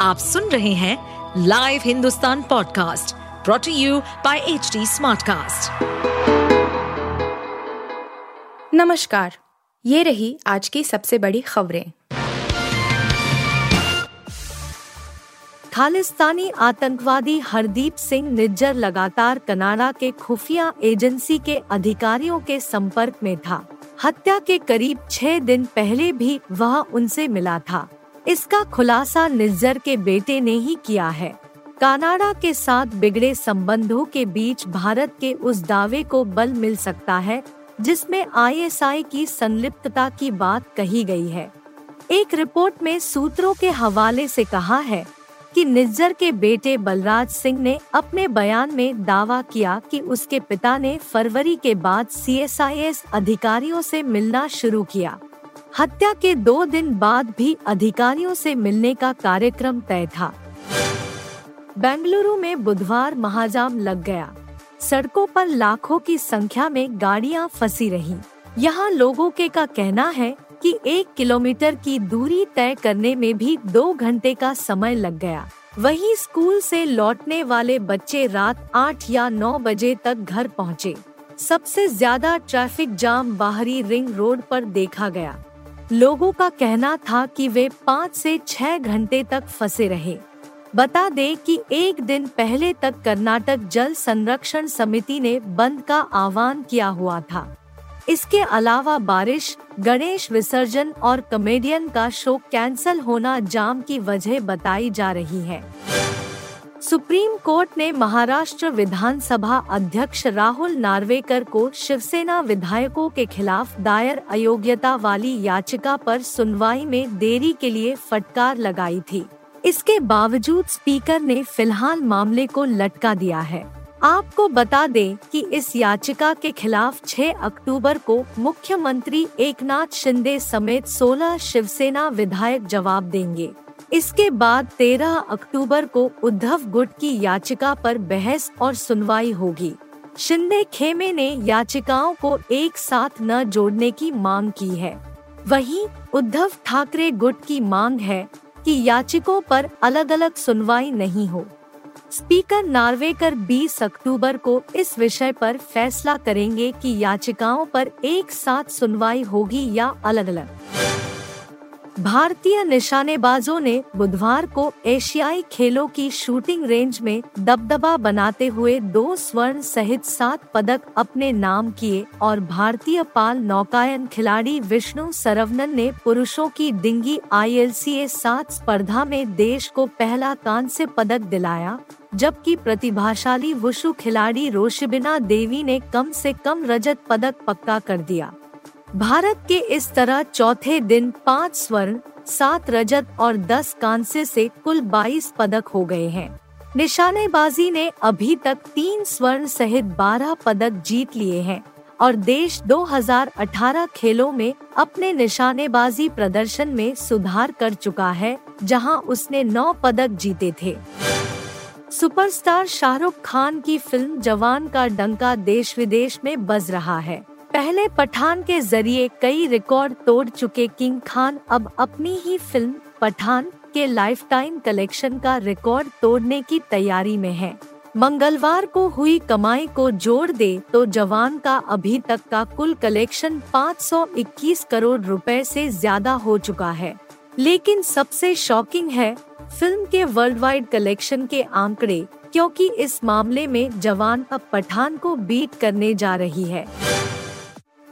आप सुन रहे हैं live Hindustan podcast brought to you by H Smartcast. नमस्कार, ये रही आज की सबसे बड़ी खबरें। खालिस्तानी आतंकवादी हरदीप सिंह निज्जर लगातार कनाडा के खुफिया एजेंसी के अधिकारियों के संपर्क में था। हत्या के करीब छह दिन पहले भी वह उनसे मिला था। इसका खुलासा निज्जर के बेटे ने ही किया है। कनाडा के साथ बिगड़े संबंधों के बीच भारत के उस दावे को बल मिल सकता है, जिसमें आईएसआई की संलिप्तता की बात कही गई है। एक रिपोर्ट में सूत्रों के हवाले से कहा है कि निज्जर के बेटे बलराज सिंह ने अपने बयान में दावा किया कि उसके पिता ने फरवरी के बाद सीएसआईएस अधिकारियों से मिलना शुरू किया। हत्या के दो दिन बाद भी अधिकारियों से मिलने का कार्यक्रम तय था। बेंगलुरु में बुधवार महाजाम लग गया। सड़कों पर लाखों की संख्या में गाड़ियाँ फंसी रहीं। यहाँ लोगों के का कहना है कि एक किलोमीटर की दूरी तय करने में भी दो घंटे का समय लग गया। वहीं स्कूल से लौटने वाले बच्चे रात आठ या नौ बजे तक घर पहुँचे। सबसे ज़्यादा ट्रैफ़िक जाम बाहरी रिंग रोड पर देखा गया। लोगों का कहना था कि वे पाँच से छह घंटे तक फंसे रहे। बता दें कि एक दिन पहले तक कर्नाटक जल संरक्षण समिति ने बंद का आह्वान किया हुआ था। इसके अलावा बारिश, गणेश विसर्जन और कमेडियन का शो कैंसल होना जाम की वजह बताई जा रही है। सुप्रीम कोर्ट ने महाराष्ट्र विधानसभा अध्यक्ष राहुल नार्वेकर को शिवसेना विधायकों के खिलाफ दायर अयोग्यता वाली याचिका पर सुनवाई में देरी के लिए फटकार लगाई थी। इसके बावजूद स्पीकर ने फ़िलहाल मामले को लटका दिया है। आपको बता दें कि इस याचिका के खिलाफ 6 अक्टूबर को मुख्यमंत्री एकनाथ शिंदे समेत 16 शिवसेना विधायक जवाब देंगे। इसके बाद 13 अक्टूबर को उद्धव गुट की याचिका पर बहस और सुनवाई होगी। शिंदे खेमे ने याचिकाओं को एक साथ न जोड़ने की मांग की है। वहीं उद्धव ठाकरे गुट की मांग है कि याचिकों पर अलग अलग सुनवाई नहीं हो। स्पीकर नार्वेकर 20 अक्टूबर को इस विषय पर फैसला करेंगे कि याचिकाओं पर एक साथ सुनवाई होगी या अलग अलग भारतीय निशानेबाजों ने बुधवार को एशियाई खेलों की शूटिंग रेंज में दबदबा बनाते हुए दो स्वर्ण सहित सात पदक अपने नाम किए और भारतीय पाल नौकायन खिलाड़ी विष्णु सरवनन ने पुरुषों की डिंगी आई एल सी सात स्पर्धा में देश को पहला कांस्य पदक दिलाया, जबकि प्रतिभाशाली वुशु खिलाड़ी रोशिबिना देवी ने कम से कम रजत पदक पक्का कर दिया। भारत के इस तरह चौथे दिन पाँच स्वर्ण, सात रजत और दस कांस्य से कुल बाईस पदक हो गए हैं। निशानेबाजी ने अभी तक तीन स्वर्ण सहित बारह पदक जीत लिए हैं और देश 2018 खेलों में अपने निशानेबाजी प्रदर्शन में सुधार कर चुका है, जहाँ उसने नौ पदक जीते थे। सुपरस्टार शाहरुख खान की फ़िल्म जवान का डंका देश विदेश में बज रहा है। पहले पठान के ज़रिए कई रिकॉर्ड तोड़ चुके किंग खान अब अपनी ही फ़िल्म पठान के लाइफ टाइम कलेक्शन का रिकॉर्ड तोड़ने की तैयारी में है। मंगलवार को हुई कमाई को जोड़ दे तो जवान का अभी तक का कुल कलेक्शन 521 करोड़ रुपए से ज़्यादा हो चुका है। लेकिन सबसे शॉकिंग है फ़िल्म के वर्ल्ड वाइड कलेक्शन के आंकड़े, क्योंकि इस मामले में जवान अब पठान को बीट करने जा रही है।